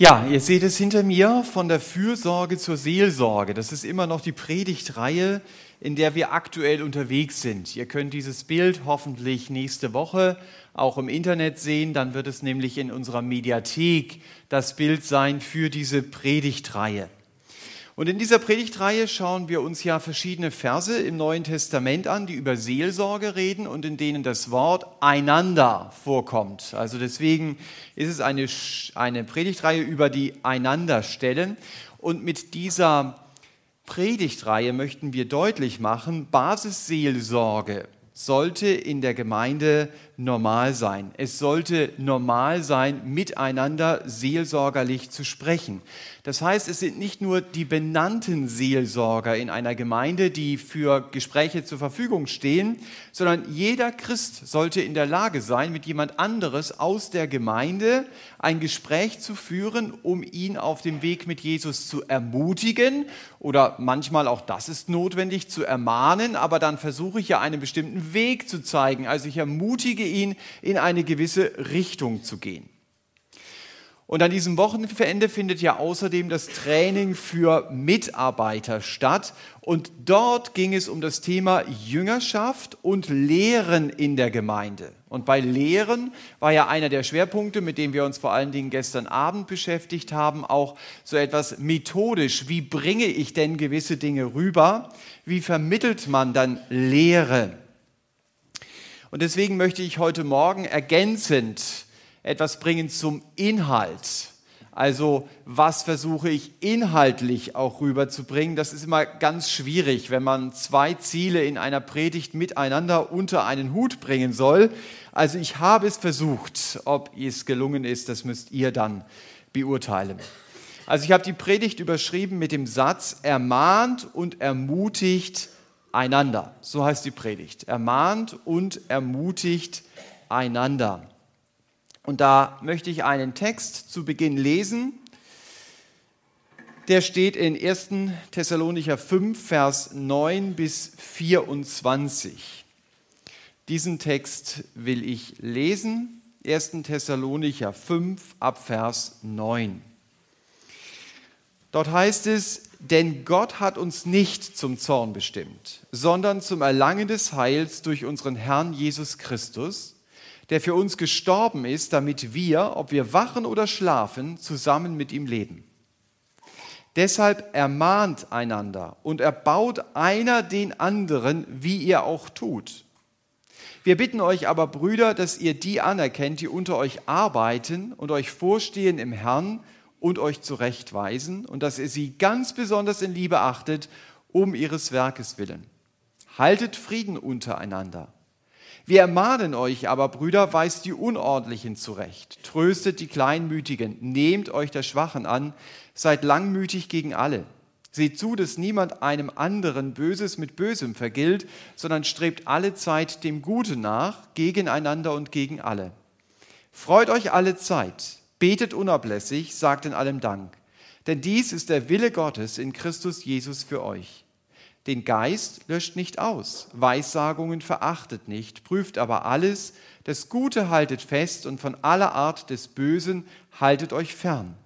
Ja, ihr seht es hinter mir von der Fürsorge zur Seelsorge. Das ist immer noch die Predigtreihe, in der wir aktuell unterwegs sind. Ihr könnt dieses Bild hoffentlich nächste Woche auch im Internet sehen. Dann wird es nämlich in unserer Mediathek das Bild sein für diese Predigtreihe. Und in dieser Predigtreihe schauen wir uns ja verschiedene Verse im Neuen Testament an, die über Seelsorge reden und in denen das Wort einander vorkommt. Also deswegen ist es eine, eine Predigtreihe über die Einanderstellen. Und mit dieser Predigtreihe möchten wir deutlich machen, Basisseelsorge sollte in der Gemeinde normal sein. Es sollte normal sein, miteinander seelsorgerlich zu sprechen. Das heißt, es sind nicht nur die benannten Seelsorger in einer Gemeinde, die für Gespräche zur Verfügung stehen, sondern jeder Christ sollte in der Lage sein, mit jemand anderes aus der Gemeinde ein Gespräch zu führen, um ihn auf dem Weg mit Jesus zu ermutigen oder manchmal auch das ist notwendig zu ermahnen, aber dann versuche ich ja einen bestimmten Weg zu zeigen. Also ich ermutige ihn, in eine gewisse Richtung zu gehen. Und an diesem Wochenende findet ja außerdem das Training für Mitarbeiter statt. Und dort ging es um das Thema Jüngerschaft und Lehren in der Gemeinde. Und bei Lehren war ja einer der Schwerpunkte, mit dem wir uns vor allen Dingen gestern Abend beschäftigt haben, auch so etwas methodisch. Wie bringe ich denn gewisse Dinge rüber? Wie vermittelt man dann Lehre? Und deswegen möchte ich heute Morgen ergänzend etwas bringen zum Inhalt. Also was versuche ich inhaltlich auch rüberzubringen? Das ist immer ganz schwierig, wenn man zwei Ziele in einer Predigt miteinander unter einen Hut bringen soll. Also ich habe es versucht. Ob es gelungen ist, das müsst ihr dann beurteilen. Also ich habe die Predigt überschrieben mit dem Satz, ermahnt und ermutigt einander. So heißt die Predigt. Ermahnt und ermutigt einander. Und da möchte ich einen Text zu Beginn lesen. Der steht in 1. Thessalonicher 5, Vers 9 bis 24. Diesen Text will ich lesen. 1. Thessalonicher 5 ab Vers 9. Dort heißt es, denn Gott hat uns nicht zum Zorn bestimmt, sondern zum Erlangen des Heils durch unseren Herrn Jesus Christus, der für uns gestorben ist, damit wir, ob wir wachen oder schlafen, zusammen mit ihm leben. Deshalb ermahnt einander und erbaut einer den anderen, wie ihr auch tut. Wir bitten euch aber, Brüder, dass ihr die anerkennt, die unter euch arbeiten und euch vorstehen im Herrn und euch zurechtweisen und dass ihr sie ganz besonders in Liebe achtet, um ihres Werkes willen. Haltet Frieden untereinander. Wir ermahnen euch aber, Brüder, weist die Unordentlichen zurecht, tröstet die Kleinmütigen, nehmt euch der Schwachen an, seid langmütig gegen alle. Seht zu, dass niemand einem anderen Böses mit Bösem vergilt, sondern strebt alle Zeit dem Guten nach, gegeneinander und gegen alle. Freut euch alle Zeit, Betet unablässig, sagt in allem Dank. Denn dies ist der Wille Gottes in Christus Jesus für euch. Den Geist löscht nicht aus, Weissagungen verachtet nicht, prüft aber alles, das Gute haltet fest und von aller Art des Bösen haltet euch fern.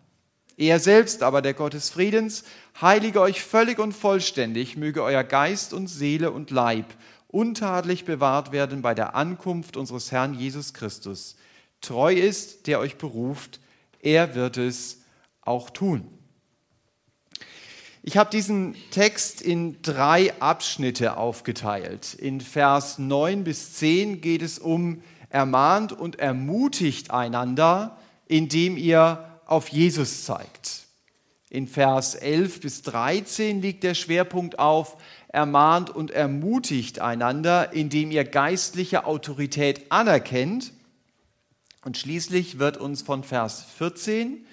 Er selbst aber, der Gott des Friedens, heilige euch völlig und vollständig, möge euer Geist und Seele und Leib untadelig bewahrt werden bei der Ankunft unseres Herrn Jesus Christus. Treu ist, der euch beruft, er wird es auch tun. Ich habe diesen Text in drei Abschnitte aufgeteilt. In Vers 9 bis 10 geht es um ermahnt und ermutigt einander, indem ihr auf Jesus zeigt. In Vers 11 bis 13 liegt der Schwerpunkt auf ermahnt und ermutigt einander, indem ihr geistliche Autorität anerkennt und schließlich wird uns von Vers 14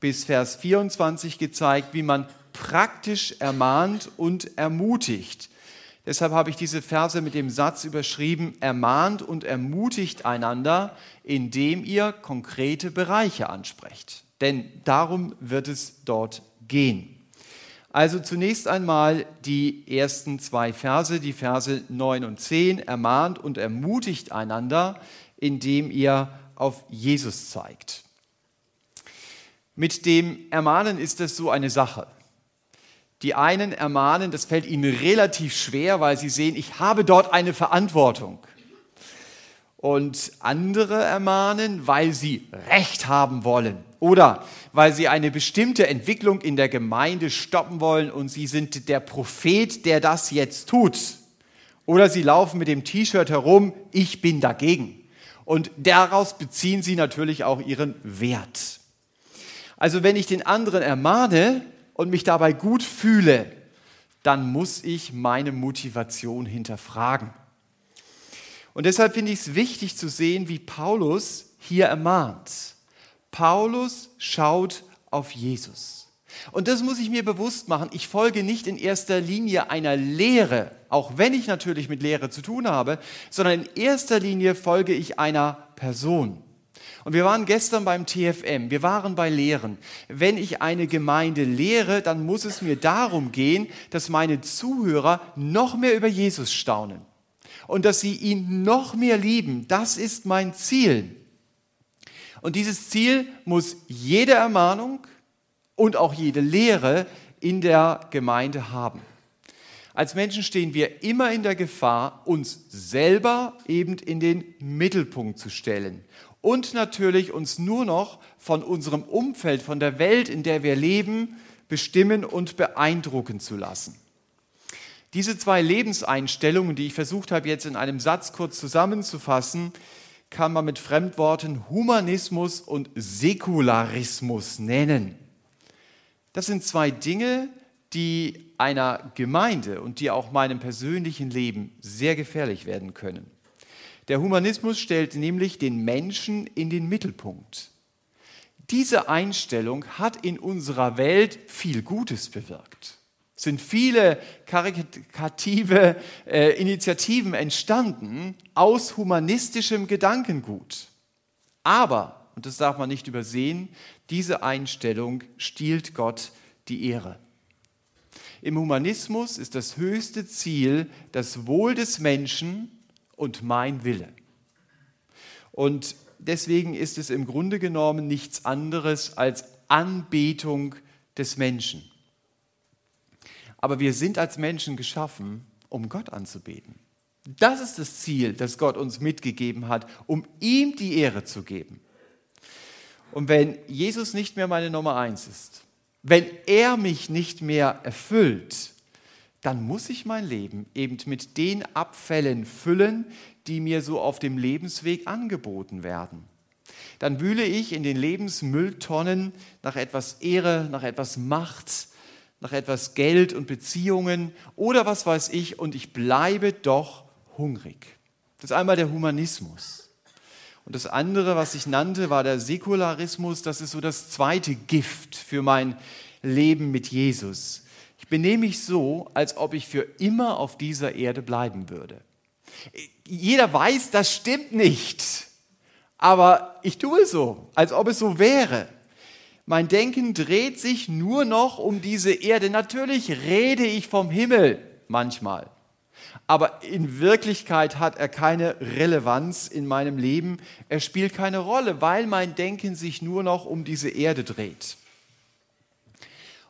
bis Vers 24 gezeigt, wie man praktisch ermahnt und ermutigt. Deshalb habe ich diese Verse mit dem Satz überschrieben, ermahnt und ermutigt einander, indem ihr konkrete Bereiche ansprecht. Denn darum wird es dort gehen. Also zunächst einmal die ersten zwei Verse, die Verse 9 und 10, ermahnt und ermutigt einander, indem ihr auf Jesus zeigt. Mit dem Ermahnen ist das so eine Sache. Die einen ermahnen, das fällt ihnen relativ schwer, weil sie sehen, ich habe dort eine Verantwortung. Und andere ermahnen, weil sie Recht haben wollen oder weil sie eine bestimmte Entwicklung in der Gemeinde stoppen wollen und sie sind der Prophet, der das jetzt tut. Oder sie laufen mit dem T-Shirt herum, ich bin dagegen. Und daraus beziehen sie natürlich auch ihren Wert. Also wenn ich den anderen ermahne und mich dabei gut fühle, dann muss ich meine Motivation hinterfragen. Und deshalb finde ich es wichtig zu sehen, wie Paulus hier ermahnt. Paulus schaut auf Jesus. Und das muss ich mir bewusst machen. Ich folge nicht in erster Linie einer Lehre, auch wenn ich natürlich mit Lehre zu tun habe, sondern in erster Linie folge ich einer Person. Und wir waren gestern beim TFM, wir waren bei Lehren. Wenn ich eine Gemeinde lehre, dann muss es mir darum gehen, dass meine Zuhörer noch mehr über Jesus staunen und dass sie ihn noch mehr lieben. Das ist mein Ziel. Und dieses Ziel muss jede Ermahnung und auch jede Lehre in der Gemeinde haben. Als Menschen stehen wir immer in der Gefahr, uns selber eben in den Mittelpunkt zu stellen und natürlich uns nur noch von unserem Umfeld, von der Welt, in der wir leben, bestimmen und beeindrucken zu lassen. Diese zwei Lebenseinstellungen, die ich versucht habe jetzt in einem Satz kurz zusammenzufassen, kann man mit Fremdworten Humanismus und Säkularismus nennen. Das sind zwei Dinge, die einer Gemeinde und die auch meinem persönlichen Leben sehr gefährlich werden können. Der Humanismus stellt nämlich den Menschen in den Mittelpunkt. Diese Einstellung hat in unserer Welt viel Gutes bewirkt. Es sind viele karikative äh, Initiativen entstanden aus humanistischem Gedankengut. Aber, und das darf man nicht übersehen, diese Einstellung stiehlt Gott die Ehre. Im Humanismus ist das höchste Ziel das Wohl des Menschen und mein Wille. Und deswegen ist es im Grunde genommen nichts anderes als Anbetung des Menschen. Aber wir sind als Menschen geschaffen, um Gott anzubeten. Das ist das Ziel, das Gott uns mitgegeben hat, um ihm die Ehre zu geben. Und wenn Jesus nicht mehr meine Nummer eins ist, wenn er mich nicht mehr erfüllt, dann muss ich mein Leben eben mit den Abfällen füllen, die mir so auf dem Lebensweg angeboten werden. Dann wühle ich in den Lebensmülltonnen nach etwas Ehre, nach etwas Macht, nach etwas Geld und Beziehungen oder was weiß ich und ich bleibe doch hungrig. Das ist einmal der Humanismus. Und das andere, was ich nannte, war der Säkularismus. Das ist so das zweite Gift für mein Leben mit Jesus. Ich benehme mich so, als ob ich für immer auf dieser Erde bleiben würde. Jeder weiß, das stimmt nicht. Aber ich tue es so, als ob es so wäre. Mein Denken dreht sich nur noch um diese Erde. Natürlich rede ich vom Himmel manchmal. Aber in Wirklichkeit hat er keine Relevanz in meinem Leben. Er spielt keine Rolle, weil mein Denken sich nur noch um diese Erde dreht.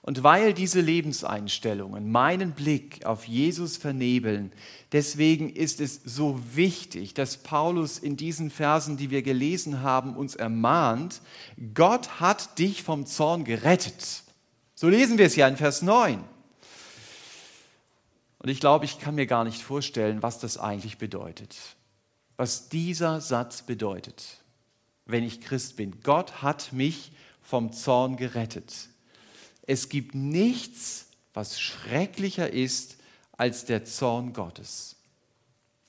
Und weil diese Lebenseinstellungen meinen Blick auf Jesus vernebeln, deswegen ist es so wichtig, dass Paulus in diesen Versen, die wir gelesen haben, uns ermahnt, Gott hat dich vom Zorn gerettet. So lesen wir es ja in Vers 9. Und ich glaube, ich kann mir gar nicht vorstellen, was das eigentlich bedeutet. Was dieser Satz bedeutet, wenn ich Christ bin. Gott hat mich vom Zorn gerettet. Es gibt nichts, was schrecklicher ist als der Zorn Gottes.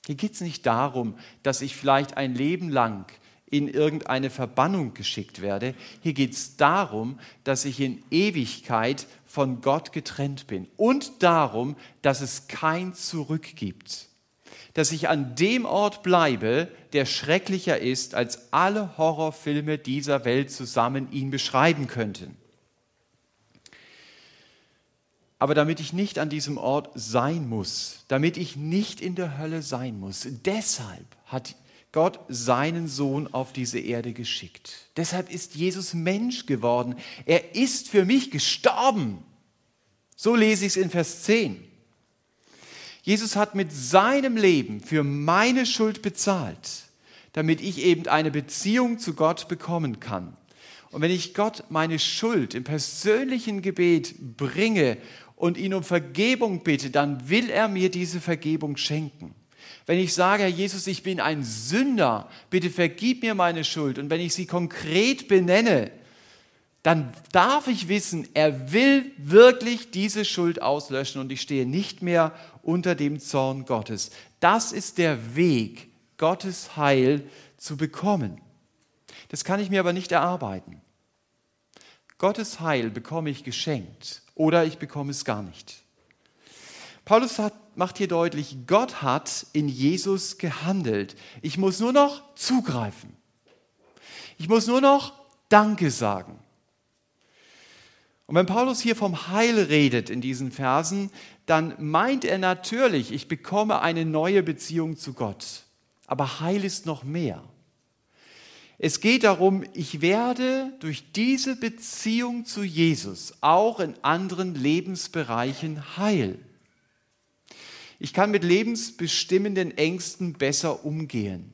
Hier geht es nicht darum, dass ich vielleicht ein Leben lang in irgendeine Verbannung geschickt werde. Hier geht es darum, dass ich in Ewigkeit von Gott getrennt bin und darum, dass es kein Zurück gibt. Dass ich an dem Ort bleibe, der schrecklicher ist, als alle Horrorfilme dieser Welt zusammen ihn beschreiben könnten. Aber damit ich nicht an diesem Ort sein muss, damit ich nicht in der Hölle sein muss, deshalb hat Gott seinen Sohn auf diese Erde geschickt. Deshalb ist Jesus Mensch geworden. Er ist für mich gestorben. So lese ich es in Vers 10. Jesus hat mit seinem Leben für meine Schuld bezahlt, damit ich eben eine Beziehung zu Gott bekommen kann. Und wenn ich Gott meine Schuld im persönlichen Gebet bringe und ihn um Vergebung bitte, dann will er mir diese Vergebung schenken. Wenn ich sage, Herr Jesus, ich bin ein Sünder, bitte vergib mir meine Schuld. Und wenn ich sie konkret benenne, dann darf ich wissen, er will wirklich diese Schuld auslöschen und ich stehe nicht mehr unter dem Zorn Gottes. Das ist der Weg, Gottes Heil zu bekommen. Das kann ich mir aber nicht erarbeiten. Gottes Heil bekomme ich geschenkt oder ich bekomme es gar nicht. Paulus hat, macht hier deutlich, Gott hat in Jesus gehandelt. Ich muss nur noch zugreifen. Ich muss nur noch Danke sagen. Und wenn Paulus hier vom Heil redet in diesen Versen, dann meint er natürlich, ich bekomme eine neue Beziehung zu Gott. Aber Heil ist noch mehr. Es geht darum, ich werde durch diese Beziehung zu Jesus auch in anderen Lebensbereichen heil. Ich kann mit lebensbestimmenden Ängsten besser umgehen.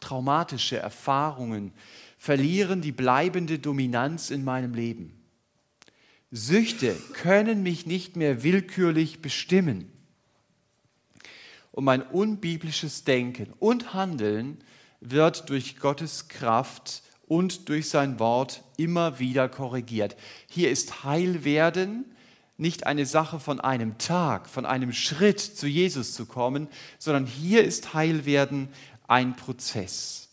Traumatische Erfahrungen verlieren die bleibende Dominanz in meinem Leben. Süchte können mich nicht mehr willkürlich bestimmen. Und mein unbiblisches Denken und Handeln wird durch Gottes Kraft und durch sein Wort immer wieder korrigiert. Hier ist Heilwerden nicht eine Sache von einem Tag, von einem Schritt zu Jesus zu kommen, sondern hier ist Heilwerden ein Prozess.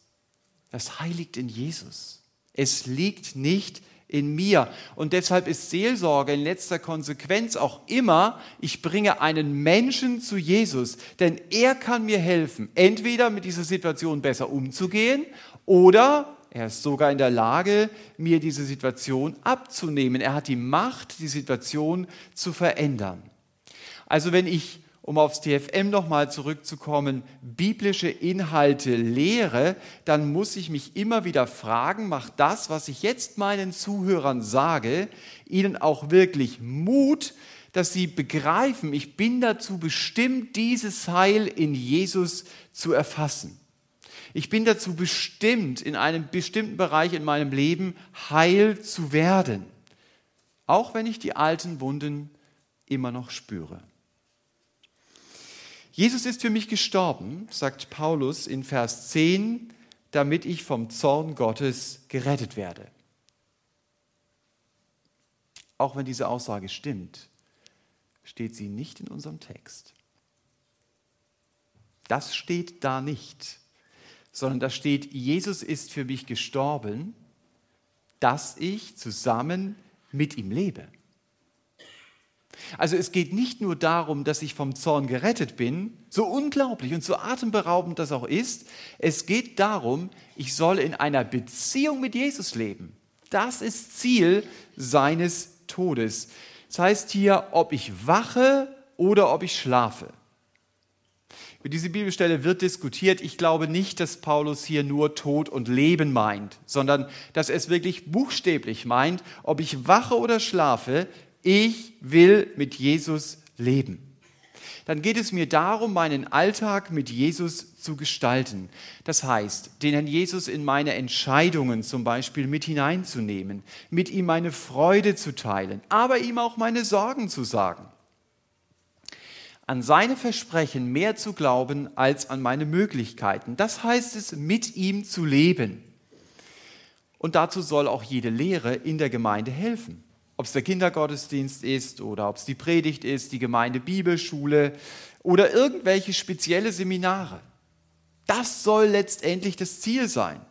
Das Heil liegt in Jesus. Es liegt nicht in mir. Und deshalb ist Seelsorge in letzter Konsequenz auch immer, ich bringe einen Menschen zu Jesus, denn er kann mir helfen, entweder mit dieser Situation besser umzugehen oder er ist sogar in der Lage, mir diese Situation abzunehmen. Er hat die Macht, die Situation zu verändern. Also wenn ich, um aufs TFM nochmal zurückzukommen, biblische Inhalte lehre, dann muss ich mich immer wieder fragen, macht das, was ich jetzt meinen Zuhörern sage, ihnen auch wirklich Mut, dass sie begreifen, ich bin dazu bestimmt, dieses Heil in Jesus zu erfassen. Ich bin dazu bestimmt, in einem bestimmten Bereich in meinem Leben heil zu werden, auch wenn ich die alten Wunden immer noch spüre. Jesus ist für mich gestorben, sagt Paulus in Vers 10, damit ich vom Zorn Gottes gerettet werde. Auch wenn diese Aussage stimmt, steht sie nicht in unserem Text. Das steht da nicht sondern da steht, Jesus ist für mich gestorben, dass ich zusammen mit ihm lebe. Also es geht nicht nur darum, dass ich vom Zorn gerettet bin, so unglaublich und so atemberaubend das auch ist, es geht darum, ich soll in einer Beziehung mit Jesus leben. Das ist Ziel seines Todes. Das heißt hier, ob ich wache oder ob ich schlafe. Über diese Bibelstelle wird diskutiert. Ich glaube nicht, dass Paulus hier nur Tod und Leben meint, sondern dass es wirklich buchstäblich meint, ob ich wache oder schlafe, ich will mit Jesus leben. Dann geht es mir darum, meinen Alltag mit Jesus zu gestalten. Das heißt, den Herrn Jesus in meine Entscheidungen zum Beispiel mit hineinzunehmen, mit ihm meine Freude zu teilen, aber ihm auch meine Sorgen zu sagen an seine Versprechen mehr zu glauben als an meine Möglichkeiten. Das heißt es, mit ihm zu leben. Und dazu soll auch jede Lehre in der Gemeinde helfen. Ob es der Kindergottesdienst ist oder ob es die Predigt ist, die Gemeinde Bibelschule oder irgendwelche spezielle Seminare. Das soll letztendlich das Ziel sein.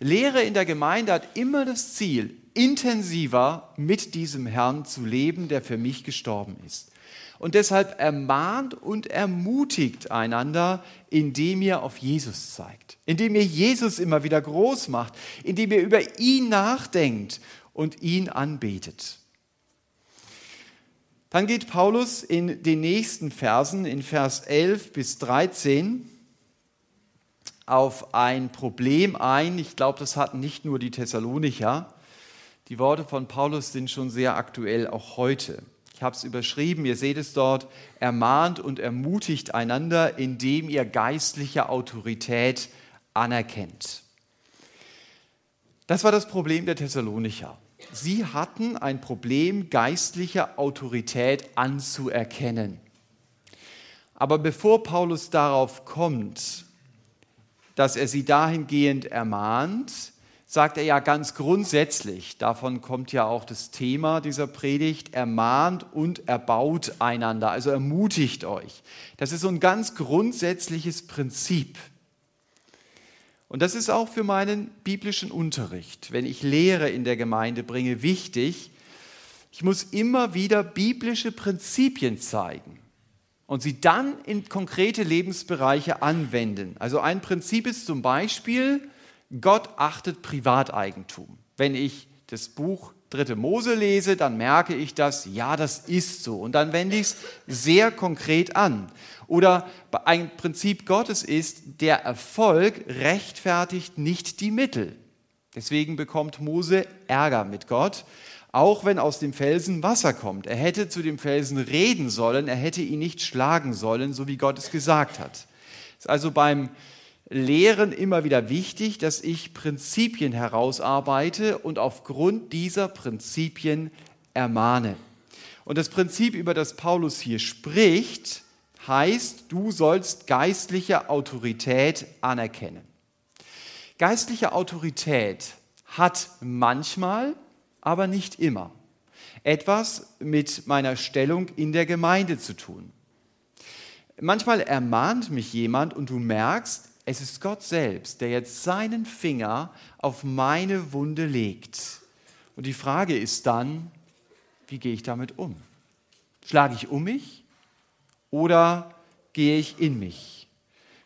Lehre in der Gemeinde hat immer das Ziel, intensiver mit diesem Herrn zu leben, der für mich gestorben ist und deshalb ermahnt und ermutigt einander, indem ihr auf Jesus zeigt, indem ihr Jesus immer wieder groß macht, indem ihr über ihn nachdenkt und ihn anbetet. Dann geht Paulus in den nächsten Versen, in Vers 11 bis 13, auf ein Problem ein. Ich glaube, das hatten nicht nur die Thessalonicher. Die Worte von Paulus sind schon sehr aktuell, auch heute. Ich habe es überschrieben, ihr seht es dort, ermahnt und ermutigt einander, indem ihr geistliche Autorität anerkennt. Das war das Problem der Thessalonicher. Sie hatten ein Problem, geistliche Autorität anzuerkennen. Aber bevor Paulus darauf kommt, dass er sie dahingehend ermahnt, sagt er ja ganz grundsätzlich, davon kommt ja auch das Thema dieser Predigt, ermahnt und erbaut einander, also ermutigt euch. Das ist so ein ganz grundsätzliches Prinzip. Und das ist auch für meinen biblischen Unterricht, wenn ich Lehre in der Gemeinde bringe, wichtig. Ich muss immer wieder biblische Prinzipien zeigen und sie dann in konkrete Lebensbereiche anwenden. Also ein Prinzip ist zum Beispiel, Gott achtet Privateigentum. Wenn ich das Buch Dritte Mose lese, dann merke ich das, ja, das ist so. Und dann wende ich es sehr konkret an. Oder ein Prinzip Gottes ist, der Erfolg rechtfertigt nicht die Mittel. Deswegen bekommt Mose Ärger mit Gott, auch wenn aus dem Felsen Wasser kommt. Er hätte zu dem Felsen reden sollen, er hätte ihn nicht schlagen sollen, so wie Gott es gesagt hat. Ist also beim Lehren immer wieder wichtig, dass ich Prinzipien herausarbeite und aufgrund dieser Prinzipien ermahne. Und das Prinzip, über das Paulus hier spricht, heißt, du sollst geistliche Autorität anerkennen. Geistliche Autorität hat manchmal aber nicht immer etwas mit meiner Stellung in der Gemeinde zu tun. Manchmal ermahnt mich jemand und du merkst, es ist Gott selbst, der jetzt seinen Finger auf meine Wunde legt. Und die Frage ist dann, wie gehe ich damit um? Schlage ich um mich oder gehe ich in mich?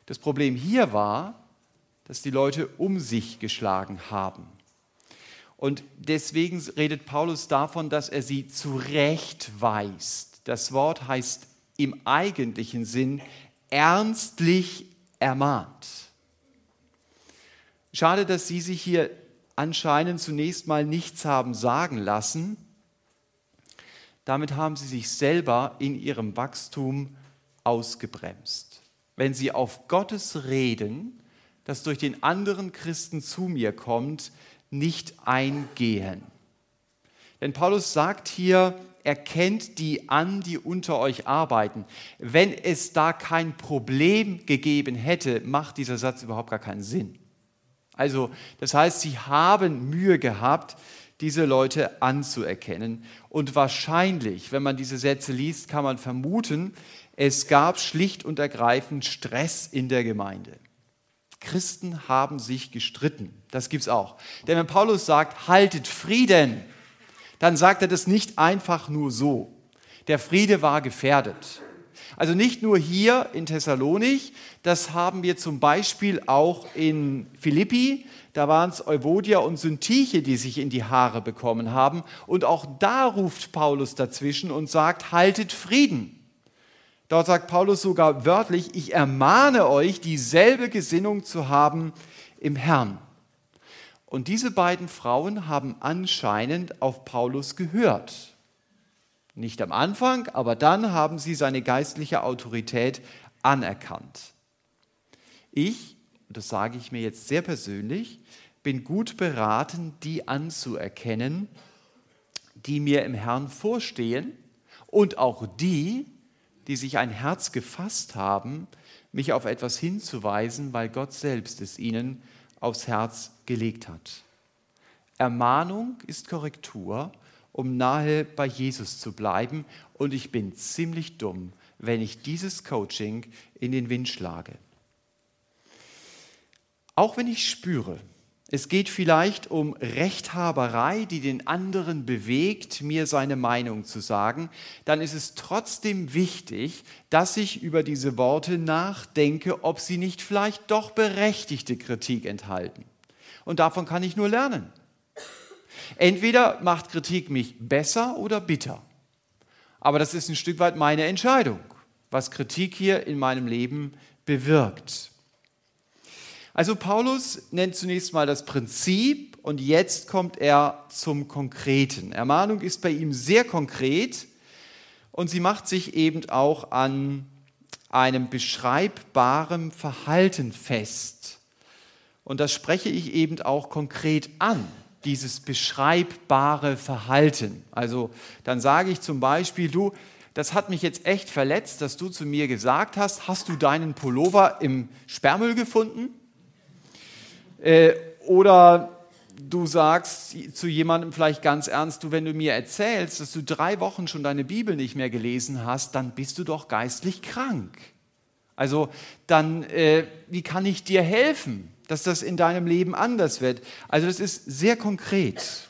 Das Problem hier war, dass die Leute um sich geschlagen haben. Und deswegen redet Paulus davon, dass er sie zurechtweist. Das Wort heißt im eigentlichen Sinn ernstlich ermahnt. Schade, dass Sie sich hier anscheinend zunächst mal nichts haben sagen lassen. Damit haben Sie sich selber in Ihrem Wachstum ausgebremst. Wenn Sie auf Gottes Reden, das durch den anderen Christen zu mir kommt, nicht eingehen. Denn Paulus sagt hier, erkennt die an, die unter euch arbeiten. Wenn es da kein Problem gegeben hätte, macht dieser Satz überhaupt gar keinen Sinn. Also, das heißt, sie haben Mühe gehabt, diese Leute anzuerkennen. Und wahrscheinlich, wenn man diese Sätze liest, kann man vermuten, es gab schlicht und ergreifend Stress in der Gemeinde. Christen haben sich gestritten. Das gibt es auch. Denn wenn Paulus sagt, haltet Frieden, dann sagt er das nicht einfach nur so. Der Friede war gefährdet. Also nicht nur hier in Thessalonich, das haben wir zum Beispiel auch in Philippi. Da waren es Euvodia und Syntyche, die sich in die Haare bekommen haben. Und auch da ruft Paulus dazwischen und sagt, haltet Frieden. Dort sagt Paulus sogar wörtlich, ich ermahne euch, dieselbe Gesinnung zu haben im Herrn. Und diese beiden Frauen haben anscheinend auf Paulus gehört. Nicht am Anfang, aber dann haben sie seine geistliche Autorität anerkannt. Ich, das sage ich mir jetzt sehr persönlich, bin gut beraten, die anzuerkennen, die mir im Herrn vorstehen und auch die, die sich ein Herz gefasst haben, mich auf etwas hinzuweisen, weil Gott selbst es ihnen aufs Herz gelegt hat. Ermahnung ist Korrektur, um nahe bei Jesus zu bleiben. Und ich bin ziemlich dumm, wenn ich dieses Coaching in den Wind schlage. Auch wenn ich spüre, es geht vielleicht um Rechthaberei, die den anderen bewegt, mir seine Meinung zu sagen, dann ist es trotzdem wichtig, dass ich über diese Worte nachdenke, ob sie nicht vielleicht doch berechtigte Kritik enthalten. Und davon kann ich nur lernen. Entweder macht Kritik mich besser oder bitter. Aber das ist ein Stück weit meine Entscheidung, was Kritik hier in meinem Leben bewirkt. Also Paulus nennt zunächst mal das Prinzip und jetzt kommt er zum Konkreten. Ermahnung ist bei ihm sehr konkret und sie macht sich eben auch an einem beschreibbaren Verhalten fest. Und das spreche ich eben auch konkret an, dieses beschreibbare Verhalten. Also dann sage ich zum Beispiel, du, das hat mich jetzt echt verletzt, dass du zu mir gesagt hast, hast du deinen Pullover im Sperrmüll gefunden? Äh, oder du sagst zu jemandem vielleicht ganz ernst, du, wenn du mir erzählst, dass du drei Wochen schon deine Bibel nicht mehr gelesen hast, dann bist du doch geistlich krank. Also dann, äh, wie kann ich dir helfen, dass das in deinem Leben anders wird? Also das ist sehr konkret.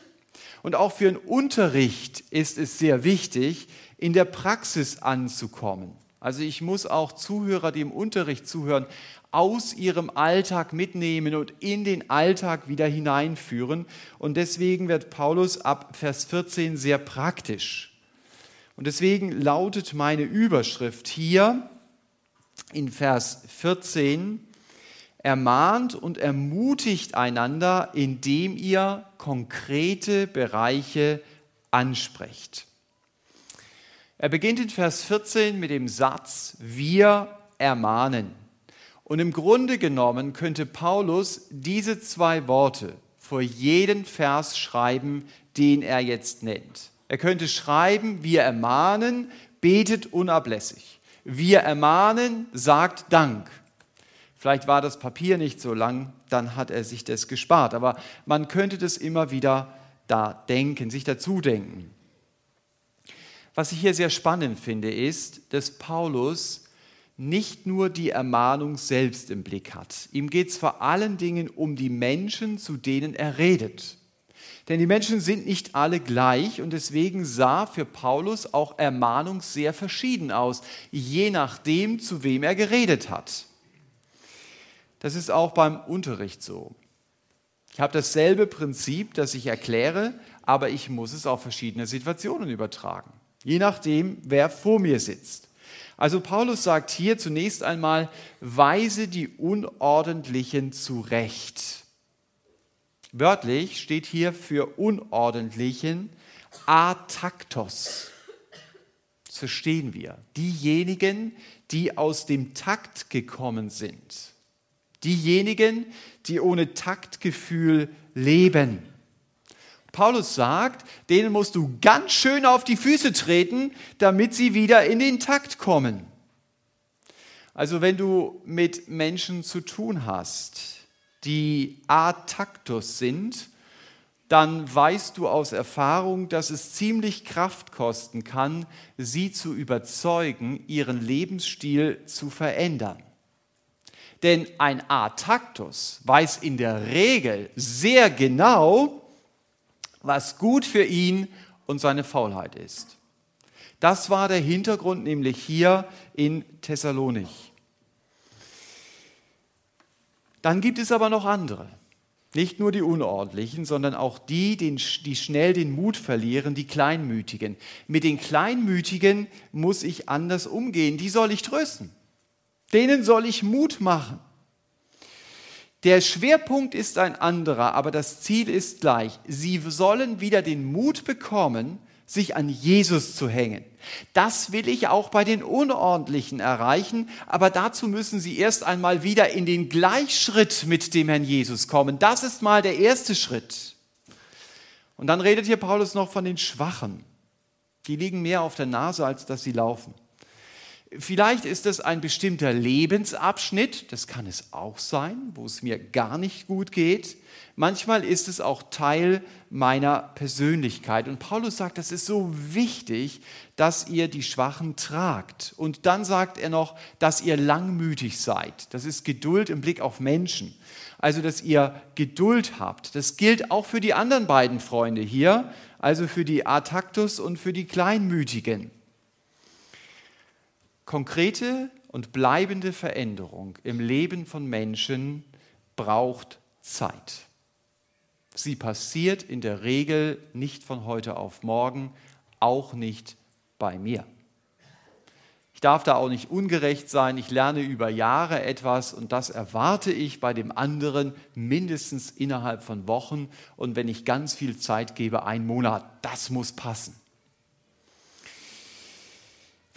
Und auch für einen Unterricht ist es sehr wichtig, in der Praxis anzukommen. Also ich muss auch Zuhörer, die im Unterricht zuhören, aus ihrem Alltag mitnehmen und in den Alltag wieder hineinführen. Und deswegen wird Paulus ab Vers 14 sehr praktisch. Und deswegen lautet meine Überschrift hier in Vers 14, ermahnt und ermutigt einander, indem ihr konkrete Bereiche ansprecht. Er beginnt in Vers 14 mit dem Satz, wir ermahnen. Und im Grunde genommen könnte Paulus diese zwei Worte vor jeden Vers schreiben, den er jetzt nennt. Er könnte schreiben, wir ermahnen, betet unablässig. Wir ermahnen, sagt Dank. Vielleicht war das Papier nicht so lang, dann hat er sich das gespart. Aber man könnte das immer wieder da denken, sich dazu denken. Was ich hier sehr spannend finde, ist, dass Paulus nicht nur die Ermahnung selbst im Blick hat. Ihm geht es vor allen Dingen um die Menschen, zu denen er redet. Denn die Menschen sind nicht alle gleich und deswegen sah für Paulus auch Ermahnung sehr verschieden aus, je nachdem, zu wem er geredet hat. Das ist auch beim Unterricht so. Ich habe dasselbe Prinzip, das ich erkläre, aber ich muss es auf verschiedene Situationen übertragen, je nachdem, wer vor mir sitzt. Also Paulus sagt hier zunächst einmal, weise die Unordentlichen zurecht. Wörtlich steht hier für Unordentlichen ataktos. Das verstehen wir. Diejenigen, die aus dem Takt gekommen sind. Diejenigen, die ohne Taktgefühl leben. Paulus sagt, denen musst du ganz schön auf die Füße treten, damit sie wieder in den Takt kommen. Also wenn du mit Menschen zu tun hast, die ataktus sind, dann weißt du aus Erfahrung, dass es ziemlich Kraft kosten kann, sie zu überzeugen, ihren Lebensstil zu verändern. Denn ein Ataktus weiß in der Regel sehr genau, was gut für ihn und seine Faulheit ist. Das war der Hintergrund nämlich hier in Thessalonich. Dann gibt es aber noch andere. Nicht nur die Unordentlichen, sondern auch die, die schnell den Mut verlieren, die Kleinmütigen. Mit den Kleinmütigen muss ich anders umgehen. Die soll ich trösten. Denen soll ich Mut machen. Der Schwerpunkt ist ein anderer, aber das Ziel ist gleich. Sie sollen wieder den Mut bekommen, sich an Jesus zu hängen. Das will ich auch bei den Unordentlichen erreichen, aber dazu müssen sie erst einmal wieder in den Gleichschritt mit dem Herrn Jesus kommen. Das ist mal der erste Schritt. Und dann redet hier Paulus noch von den Schwachen. Die liegen mehr auf der Nase, als dass sie laufen. Vielleicht ist es ein bestimmter Lebensabschnitt, das kann es auch sein, wo es mir gar nicht gut geht. Manchmal ist es auch Teil meiner Persönlichkeit. Und Paulus sagt, das ist so wichtig, dass ihr die Schwachen tragt. Und dann sagt er noch, dass ihr langmütig seid. Das ist Geduld im Blick auf Menschen. Also, dass ihr Geduld habt. Das gilt auch für die anderen beiden Freunde hier, also für die Ataktus und für die Kleinmütigen. Konkrete und bleibende Veränderung im Leben von Menschen braucht Zeit. Sie passiert in der Regel nicht von heute auf morgen, auch nicht bei mir. Ich darf da auch nicht ungerecht sein. Ich lerne über Jahre etwas und das erwarte ich bei dem anderen mindestens innerhalb von Wochen und wenn ich ganz viel Zeit gebe, einen Monat. Das muss passen.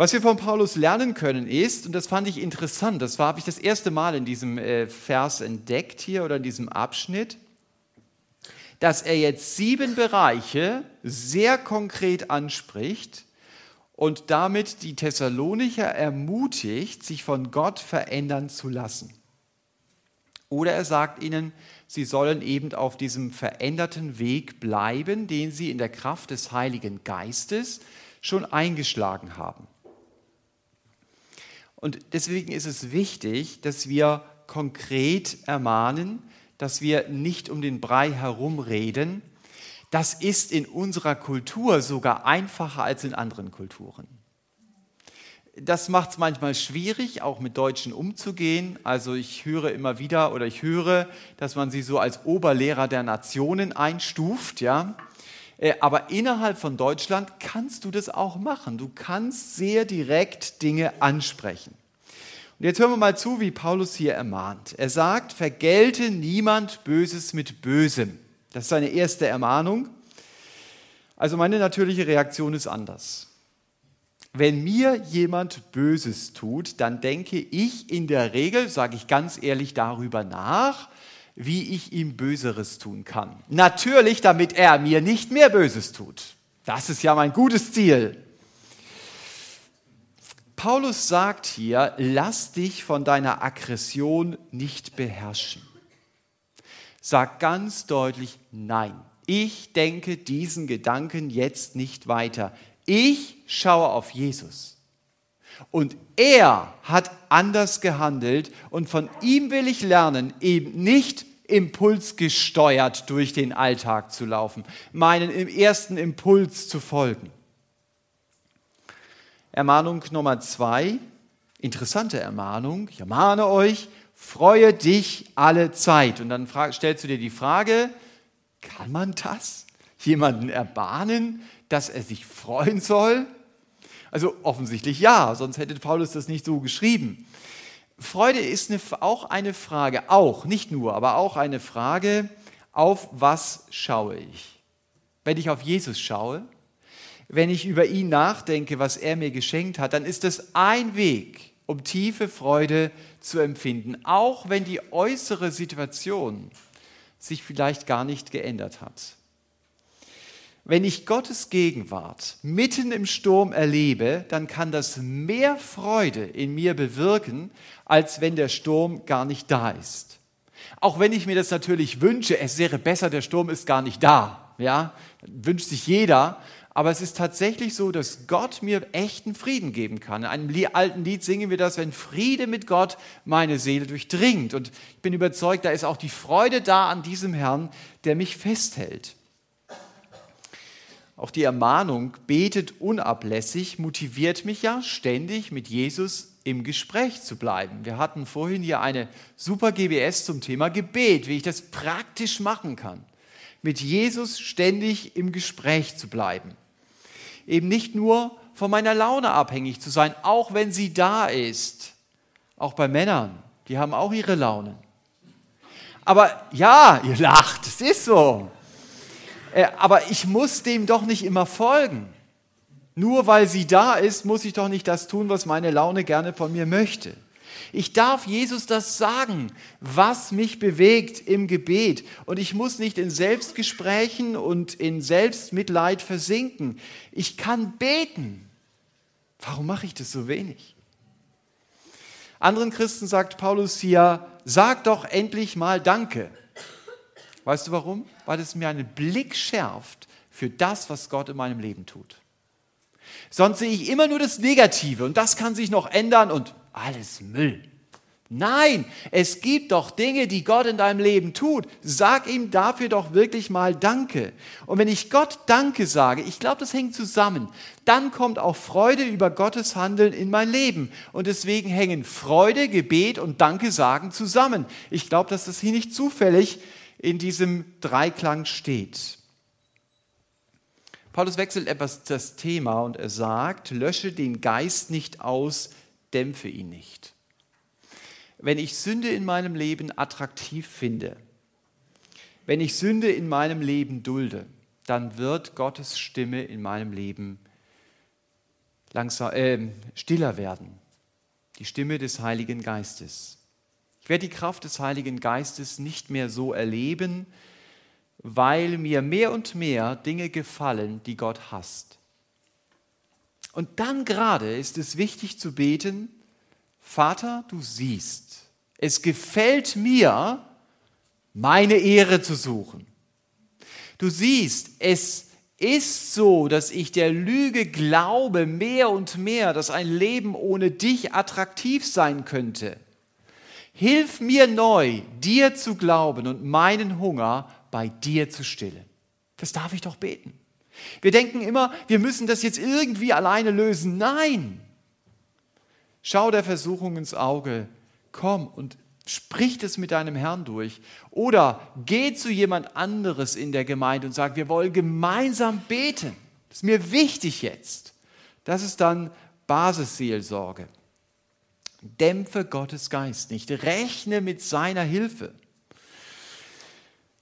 Was wir von Paulus lernen können ist, und das fand ich interessant, das habe ich das erste Mal in diesem äh, Vers entdeckt hier oder in diesem Abschnitt, dass er jetzt sieben Bereiche sehr konkret anspricht, und damit die Thessalonicher ermutigt, sich von Gott verändern zu lassen. Oder er sagt ihnen, sie sollen eben auf diesem veränderten Weg bleiben, den sie in der Kraft des Heiligen Geistes schon eingeschlagen haben. Und deswegen ist es wichtig, dass wir konkret ermahnen, dass wir nicht um den Brei herumreden, das ist in unserer Kultur sogar einfacher als in anderen Kulturen. Das macht es manchmal schwierig, auch mit Deutschen umzugehen. Also ich höre immer wieder oder ich höre, dass man sie so als Oberlehrer der Nationen einstuft, ja. Äh, aber innerhalb von Deutschland kannst du das auch machen. Du kannst sehr direkt Dinge ansprechen. Und jetzt hören wir mal zu, wie Paulus hier ermahnt. Er sagt, vergelte niemand Böses mit Bösem. Das ist seine erste Ermahnung. Also meine natürliche Reaktion ist anders. Wenn mir jemand Böses tut, dann denke ich in der Regel, sage ich ganz ehrlich, darüber nach, wie ich ihm Böseres tun kann. Natürlich, damit er mir nicht mehr Böses tut. Das ist ja mein gutes Ziel. Paulus sagt hier, lass dich von deiner Aggression nicht beherrschen. Sag ganz deutlich Nein. Ich denke diesen Gedanken jetzt nicht weiter. Ich schaue auf Jesus. Und er hat anders gehandelt und von ihm will ich lernen, eben nicht impulsgesteuert durch den Alltag zu laufen, meinen ersten Impuls zu folgen. Ermahnung Nummer zwei, interessante Ermahnung. Ich ermahne euch, freue dich alle Zeit. Und dann stellst du dir die Frage, kann man das? Jemanden ermahnen, dass er sich freuen soll? Also offensichtlich ja, sonst hätte Paulus das nicht so geschrieben. Freude ist eine, auch eine Frage, auch, nicht nur, aber auch eine Frage, auf was schaue ich? Wenn ich auf Jesus schaue, wenn ich über ihn nachdenke, was er mir geschenkt hat, dann ist es ein Weg, um tiefe Freude zu empfinden, auch wenn die äußere Situation sich vielleicht gar nicht geändert hat. Wenn ich Gottes Gegenwart mitten im Sturm erlebe, dann kann das mehr Freude in mir bewirken, als wenn der Sturm gar nicht da ist. Auch wenn ich mir das natürlich wünsche, es wäre besser, der Sturm ist gar nicht da. Ja, wünscht sich jeder. Aber es ist tatsächlich so, dass Gott mir echten Frieden geben kann. In einem alten Lied singen wir das, wenn Friede mit Gott meine Seele durchdringt. Und ich bin überzeugt, da ist auch die Freude da an diesem Herrn, der mich festhält. Auch die Ermahnung, betet unablässig, motiviert mich ja ständig mit Jesus im Gespräch zu bleiben. Wir hatten vorhin hier eine super GBS zum Thema Gebet, wie ich das praktisch machen kann. Mit Jesus ständig im Gespräch zu bleiben eben nicht nur von meiner Laune abhängig zu sein, auch wenn sie da ist. Auch bei Männern, die haben auch ihre Launen. Aber ja, ihr lacht, es ist so. Äh, aber ich muss dem doch nicht immer folgen. Nur weil sie da ist, muss ich doch nicht das tun, was meine Laune gerne von mir möchte. Ich darf Jesus das sagen, was mich bewegt im Gebet. Und ich muss nicht in Selbstgesprächen und in Selbstmitleid versinken. Ich kann beten. Warum mache ich das so wenig? Anderen Christen sagt Paulus hier, sag doch endlich mal Danke. Weißt du warum? Weil es mir einen Blick schärft für das, was Gott in meinem Leben tut. Sonst sehe ich immer nur das Negative und das kann sich noch ändern und alles Müll. Nein, es gibt doch Dinge, die Gott in deinem Leben tut. Sag ihm dafür doch wirklich mal Danke. Und wenn ich Gott Danke sage, ich glaube, das hängt zusammen, dann kommt auch Freude über Gottes Handeln in mein Leben. Und deswegen hängen Freude, Gebet und Danke sagen zusammen. Ich glaube, dass das hier nicht zufällig in diesem Dreiklang steht. Paulus wechselt etwas das Thema und er sagt, lösche den Geist nicht aus, dämpfe ihn nicht. Wenn ich Sünde in meinem Leben attraktiv finde, wenn ich Sünde in meinem Leben dulde, dann wird Gottes Stimme in meinem Leben langsam, äh, stiller werden. Die Stimme des Heiligen Geistes. Werde die Kraft des Heiligen Geistes nicht mehr so erleben, weil mir mehr und mehr Dinge gefallen, die Gott hasst. Und dann gerade ist es wichtig zu beten, Vater, du siehst, es gefällt mir, meine Ehre zu suchen. Du siehst, es ist so, dass ich der Lüge glaube mehr und mehr, dass ein Leben ohne dich attraktiv sein könnte. Hilf mir neu, dir zu glauben und meinen Hunger bei dir zu stillen. Das darf ich doch beten. Wir denken immer, wir müssen das jetzt irgendwie alleine lösen. Nein. Schau der Versuchung ins Auge. Komm und sprich es mit deinem Herrn durch. Oder geh zu jemand anderes in der Gemeinde und sag, wir wollen gemeinsam beten. Das ist mir wichtig jetzt. Das ist dann Basisseelsorge. Dämpfe Gottes Geist nicht. Rechne mit seiner Hilfe.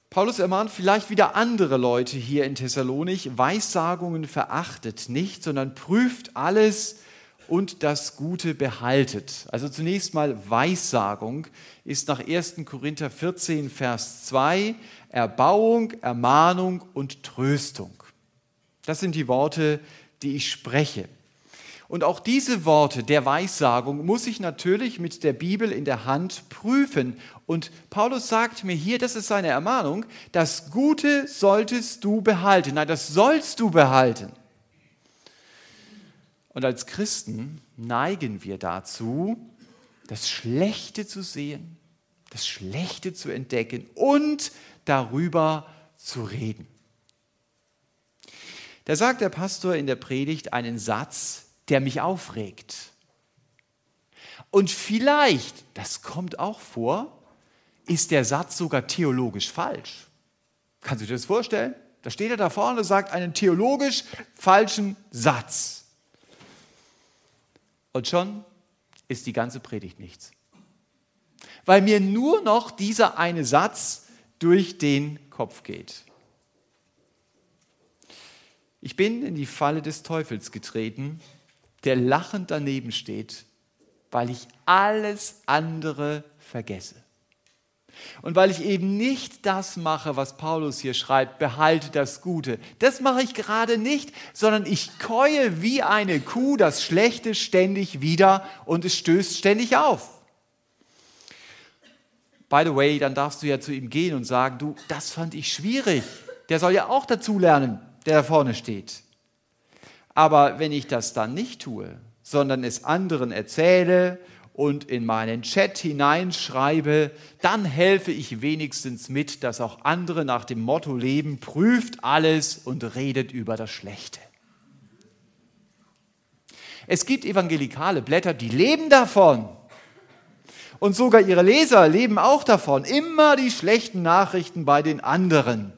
Paulus ermahnt vielleicht wieder andere Leute hier in Thessalonich, Weissagungen verachtet nicht, sondern prüft alles und das Gute behaltet. Also zunächst mal Weissagung ist nach 1. Korinther 14, Vers 2 Erbauung, Ermahnung und Tröstung. Das sind die Worte, die ich spreche. Und auch diese Worte der Weissagung muss ich natürlich mit der Bibel in der Hand prüfen. Und Paulus sagt mir hier, das ist seine Ermahnung, das Gute solltest du behalten. Nein, das sollst du behalten. Und als Christen neigen wir dazu, das Schlechte zu sehen, das Schlechte zu entdecken und darüber zu reden. Da sagt der Pastor in der Predigt einen Satz, der mich aufregt. Und vielleicht, das kommt auch vor, ist der Satz sogar theologisch falsch. Kannst du dir das vorstellen? Da steht er da vorne und sagt einen theologisch falschen Satz. Und schon ist die ganze Predigt nichts. Weil mir nur noch dieser eine Satz durch den Kopf geht. Ich bin in die Falle des Teufels getreten der lachend daneben steht, weil ich alles andere vergesse. Und weil ich eben nicht das mache, was Paulus hier schreibt, behalte das Gute. Das mache ich gerade nicht, sondern ich keue wie eine Kuh das Schlechte ständig wieder und es stößt ständig auf. By the way, dann darfst du ja zu ihm gehen und sagen, du, das fand ich schwierig. Der soll ja auch dazu lernen, der da vorne steht. Aber wenn ich das dann nicht tue, sondern es anderen erzähle und in meinen Chat hineinschreibe, dann helfe ich wenigstens mit, dass auch andere nach dem Motto leben, prüft alles und redet über das Schlechte. Es gibt evangelikale Blätter, die leben davon. Und sogar ihre Leser leben auch davon. Immer die schlechten Nachrichten bei den anderen.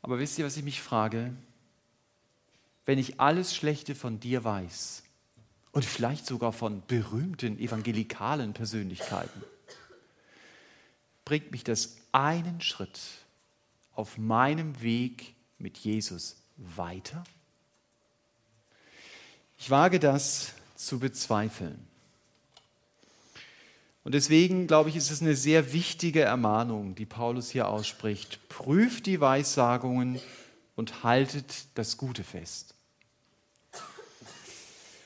Aber wisst ihr, was ich mich frage? Wenn ich alles Schlechte von dir weiß und vielleicht sogar von berühmten evangelikalen Persönlichkeiten, bringt mich das einen Schritt auf meinem Weg mit Jesus weiter? Ich wage das zu bezweifeln. Und deswegen glaube ich, ist es eine sehr wichtige Ermahnung, die Paulus hier ausspricht. Prüft die Weissagungen und haltet das Gute fest.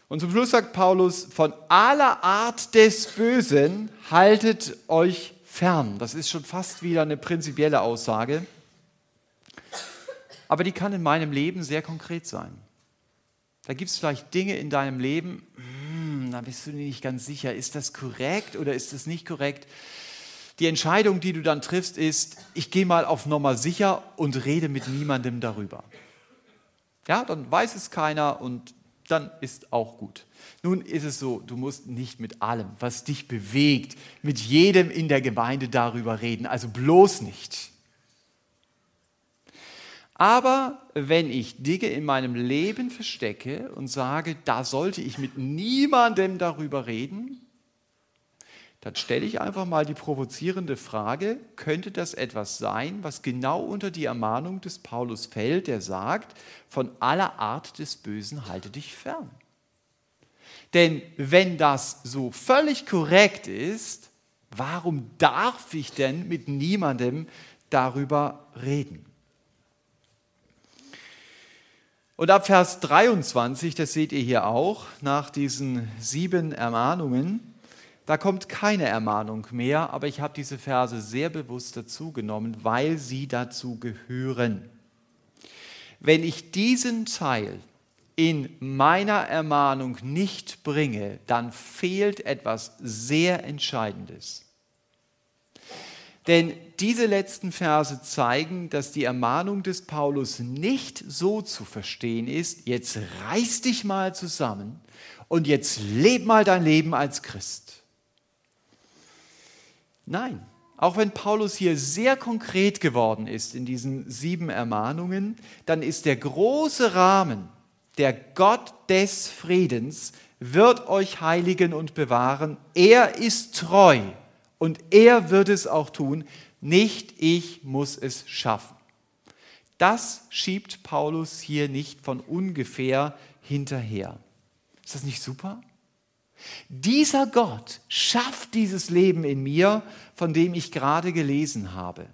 Und zum Schluss sagt Paulus, von aller Art des Bösen haltet euch fern. Das ist schon fast wieder eine prinzipielle Aussage. Aber die kann in meinem Leben sehr konkret sein. Da gibt es vielleicht Dinge in deinem Leben, hm, da bist du nicht ganz sicher, ist das korrekt oder ist das nicht korrekt? Die Entscheidung, die du dann triffst, ist, ich gehe mal auf Nummer sicher und rede mit niemandem darüber. Ja, dann weiß es keiner und dann ist auch gut. Nun ist es so, du musst nicht mit allem, was dich bewegt, mit jedem in der Gemeinde darüber reden, also bloß nicht. Aber wenn ich Dinge in meinem Leben verstecke und sage, da sollte ich mit niemandem darüber reden, dann stelle ich einfach mal die provozierende Frage, könnte das etwas sein, was genau unter die Ermahnung des Paulus fällt, der sagt, von aller Art des Bösen halte dich fern. Denn wenn das so völlig korrekt ist, warum darf ich denn mit niemandem darüber reden? Und ab Vers 23, das seht ihr hier auch, nach diesen sieben Ermahnungen, da kommt keine Ermahnung mehr, aber ich habe diese Verse sehr bewusst dazu genommen, weil sie dazu gehören. Wenn ich diesen Teil in meiner Ermahnung nicht bringe, dann fehlt etwas sehr Entscheidendes. Denn diese letzten Verse zeigen, dass die Ermahnung des Paulus nicht so zu verstehen ist, jetzt reiß dich mal zusammen und jetzt leb mal dein Leben als Christ. Nein, auch wenn Paulus hier sehr konkret geworden ist in diesen sieben Ermahnungen, dann ist der große Rahmen, der Gott des Friedens wird euch heiligen und bewahren. Er ist treu und er wird es auch tun. Nicht ich muss es schaffen. Das schiebt Paulus hier nicht von ungefähr hinterher. Ist das nicht super? Dieser Gott schafft dieses Leben in mir, von dem ich gerade gelesen habe.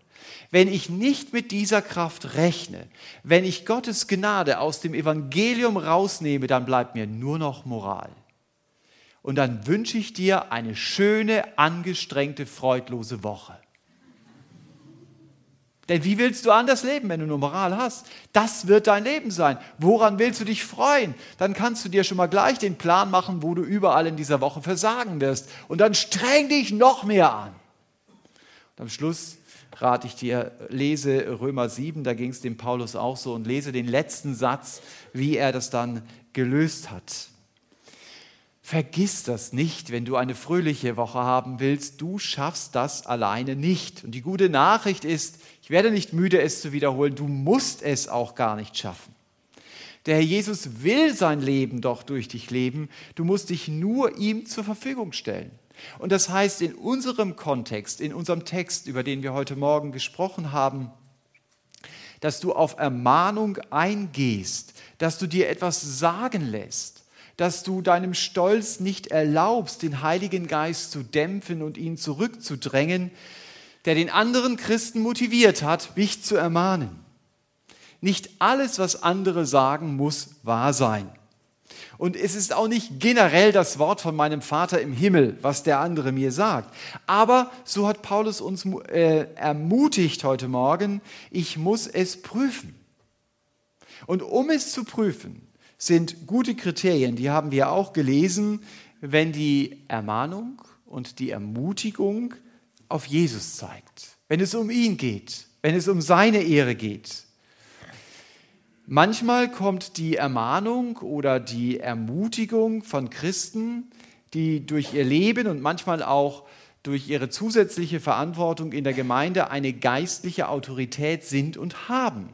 Wenn ich nicht mit dieser Kraft rechne, wenn ich Gottes Gnade aus dem Evangelium rausnehme, dann bleibt mir nur noch Moral. Und dann wünsche ich dir eine schöne, angestrengte, freudlose Woche. Denn wie willst du anders leben, wenn du nur Moral hast? Das wird dein Leben sein. Woran willst du dich freuen? Dann kannst du dir schon mal gleich den Plan machen, wo du überall in dieser Woche versagen wirst. Und dann streng dich noch mehr an. Und am Schluss rate ich dir, lese Römer 7, da ging es dem Paulus auch so, und lese den letzten Satz, wie er das dann gelöst hat. Vergiss das nicht, wenn du eine fröhliche Woche haben willst. Du schaffst das alleine nicht. Und die gute Nachricht ist, ich werde nicht müde, es zu wiederholen, du musst es auch gar nicht schaffen. Der Herr Jesus will sein Leben doch durch dich leben. Du musst dich nur ihm zur Verfügung stellen. Und das heißt, in unserem Kontext, in unserem Text, über den wir heute Morgen gesprochen haben, dass du auf Ermahnung eingehst, dass du dir etwas sagen lässt, dass du deinem Stolz nicht erlaubst, den Heiligen Geist zu dämpfen und ihn zurückzudrängen, der den anderen Christen motiviert hat, mich zu ermahnen. Nicht alles, was andere sagen, muss wahr sein. Und es ist auch nicht generell das Wort von meinem Vater im Himmel, was der andere mir sagt. Aber so hat Paulus uns äh, ermutigt heute Morgen, ich muss es prüfen. Und um es zu prüfen, sind gute Kriterien, die haben wir auch gelesen, wenn die Ermahnung und die Ermutigung auf Jesus zeigt, wenn es um ihn geht, wenn es um seine Ehre geht. Manchmal kommt die Ermahnung oder die Ermutigung von Christen, die durch ihr Leben und manchmal auch durch ihre zusätzliche Verantwortung in der Gemeinde eine geistliche Autorität sind und haben.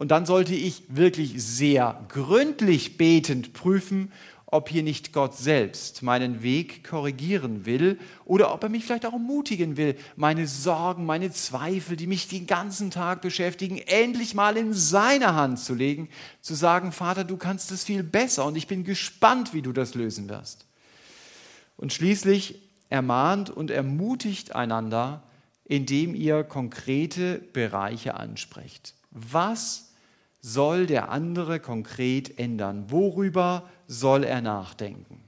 Und dann sollte ich wirklich sehr gründlich betend prüfen, ob hier nicht Gott selbst meinen Weg korrigieren will oder ob er mich vielleicht auch ermutigen will, meine Sorgen, meine Zweifel, die mich den ganzen Tag beschäftigen, endlich mal in seine Hand zu legen, zu sagen, Vater, du kannst es viel besser und ich bin gespannt, wie du das lösen wirst. Und schließlich ermahnt und ermutigt einander, indem ihr konkrete Bereiche ansprecht. Was soll der andere konkret ändern? Worüber soll er nachdenken?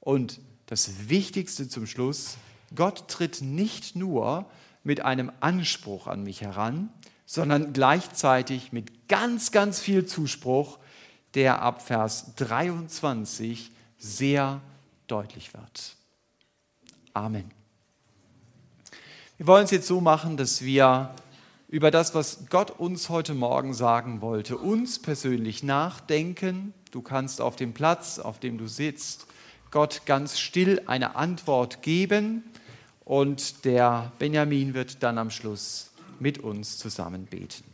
Und das Wichtigste zum Schluss, Gott tritt nicht nur mit einem Anspruch an mich heran, sondern gleichzeitig mit ganz, ganz viel Zuspruch, der ab Vers 23 sehr deutlich wird. Amen. Wir wollen es jetzt so machen, dass wir über das, was Gott uns heute Morgen sagen wollte, uns persönlich nachdenken. Du kannst auf dem Platz, auf dem du sitzt, Gott ganz still eine Antwort geben und der Benjamin wird dann am Schluss mit uns zusammen beten.